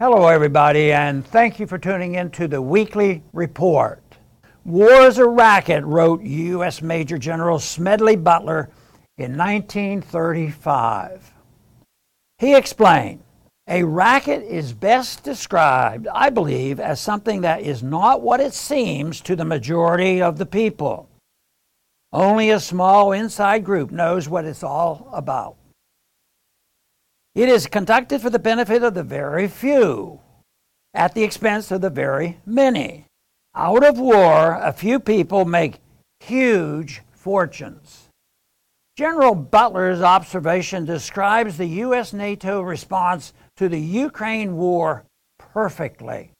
Hello, everybody, and thank you for tuning in to the weekly report. War is a racket, wrote U.S. Major General Smedley Butler in 1935. He explained a racket is best described, I believe, as something that is not what it seems to the majority of the people. Only a small inside group knows what it's all about. It is conducted for the benefit of the very few, at the expense of the very many. Out of war, a few people make huge fortunes. General Butler's observation describes the U.S. NATO response to the Ukraine war perfectly.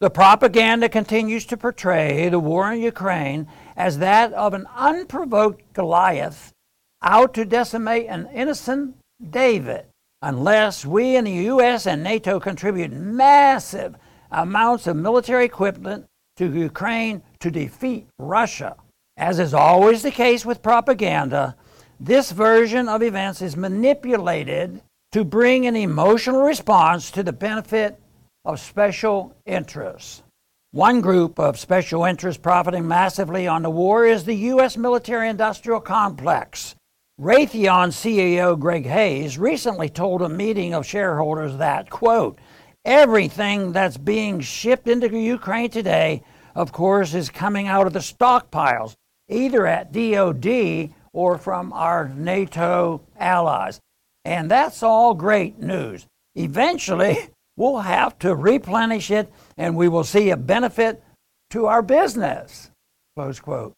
The propaganda continues to portray the war in Ukraine as that of an unprovoked Goliath out to decimate an innocent David unless we in the U.S. and NATO contribute massive amounts of military equipment to Ukraine to defeat Russia. As is always the case with propaganda, this version of events is manipulated to bring an emotional response to the benefit of special interests. One group of special interests profiting massively on the war is the U.S. military industrial complex, Raytheon CEO Greg Hayes recently told a meeting of shareholders that, quote, everything that's being shipped into Ukraine today, of course, is coming out of the stockpiles, either at DOD or from our NATO allies. And that's all great news. Eventually, we'll have to replenish it and we will see a benefit to our business. Close quote.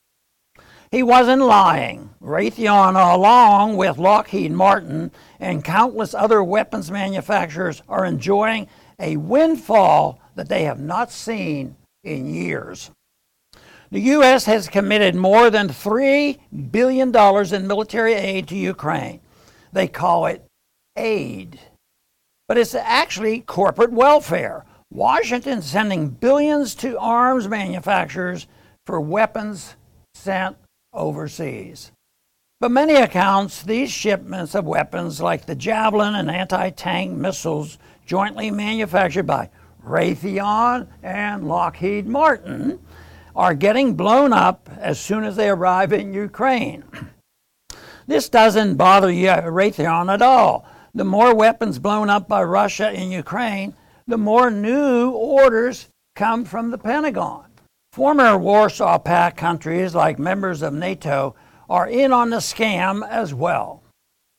He wasn't lying. Raytheon, along with Lockheed Martin and countless other weapons manufacturers, are enjoying a windfall that they have not seen in years. The U.S. has committed more than $3 billion in military aid to Ukraine. They call it aid. But it's actually corporate welfare. Washington sending billions to arms manufacturers for weapons sent overseas. But many accounts, these shipments of weapons, like the Javelin and anti tank missiles jointly manufactured by Raytheon and Lockheed Martin, are getting blown up as soon as they arrive in Ukraine. This doesn't bother Raytheon at all. The more weapons blown up by Russia in Ukraine, the more new orders come from the Pentagon. Former Warsaw Pact countries, like members of NATO, are in on the scam as well.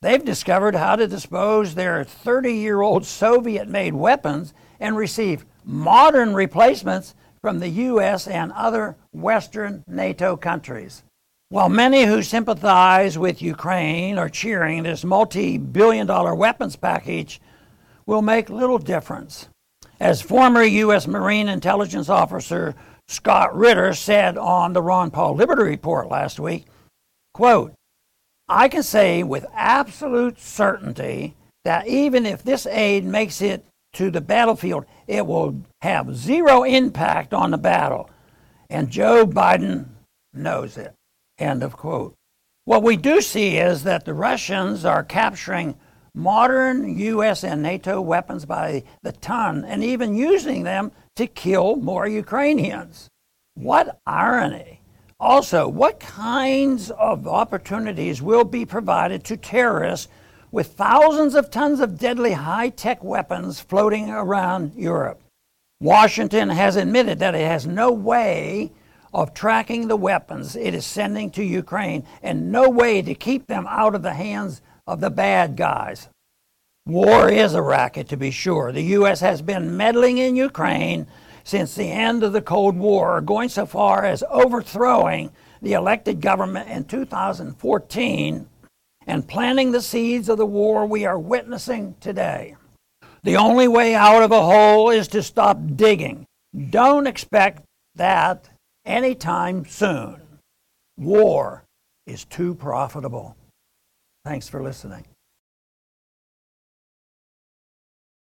They've discovered how to dispose their 30 year old Soviet made weapons and receive modern replacements from the U.S. and other Western NATO countries. While many who sympathize with Ukraine are cheering this multi billion dollar weapons package will make little difference. As former U.S. Marine intelligence officer Scott Ritter said on the Ron Paul Liberty Report last week, quote, I can say with absolute certainty that even if this aid makes it to the battlefield, it will have zero impact on the battle. And Joe Biden knows it. End of quote. What we do see is that the Russians are capturing modern U.S. and NATO weapons by the ton and even using them to kill more Ukrainians. What irony! Also, what kinds of opportunities will be provided to terrorists with thousands of tons of deadly high tech weapons floating around Europe? Washington has admitted that it has no way of tracking the weapons it is sending to Ukraine and no way to keep them out of the hands of the bad guys. War is a racket, to be sure. The U.S. has been meddling in Ukraine since the end of the Cold War, going so far as overthrowing the elected government in 2014 and planting the seeds of the war we are witnessing today. The only way out of a hole is to stop digging. Don't expect that anytime soon. War is too profitable. Thanks for listening.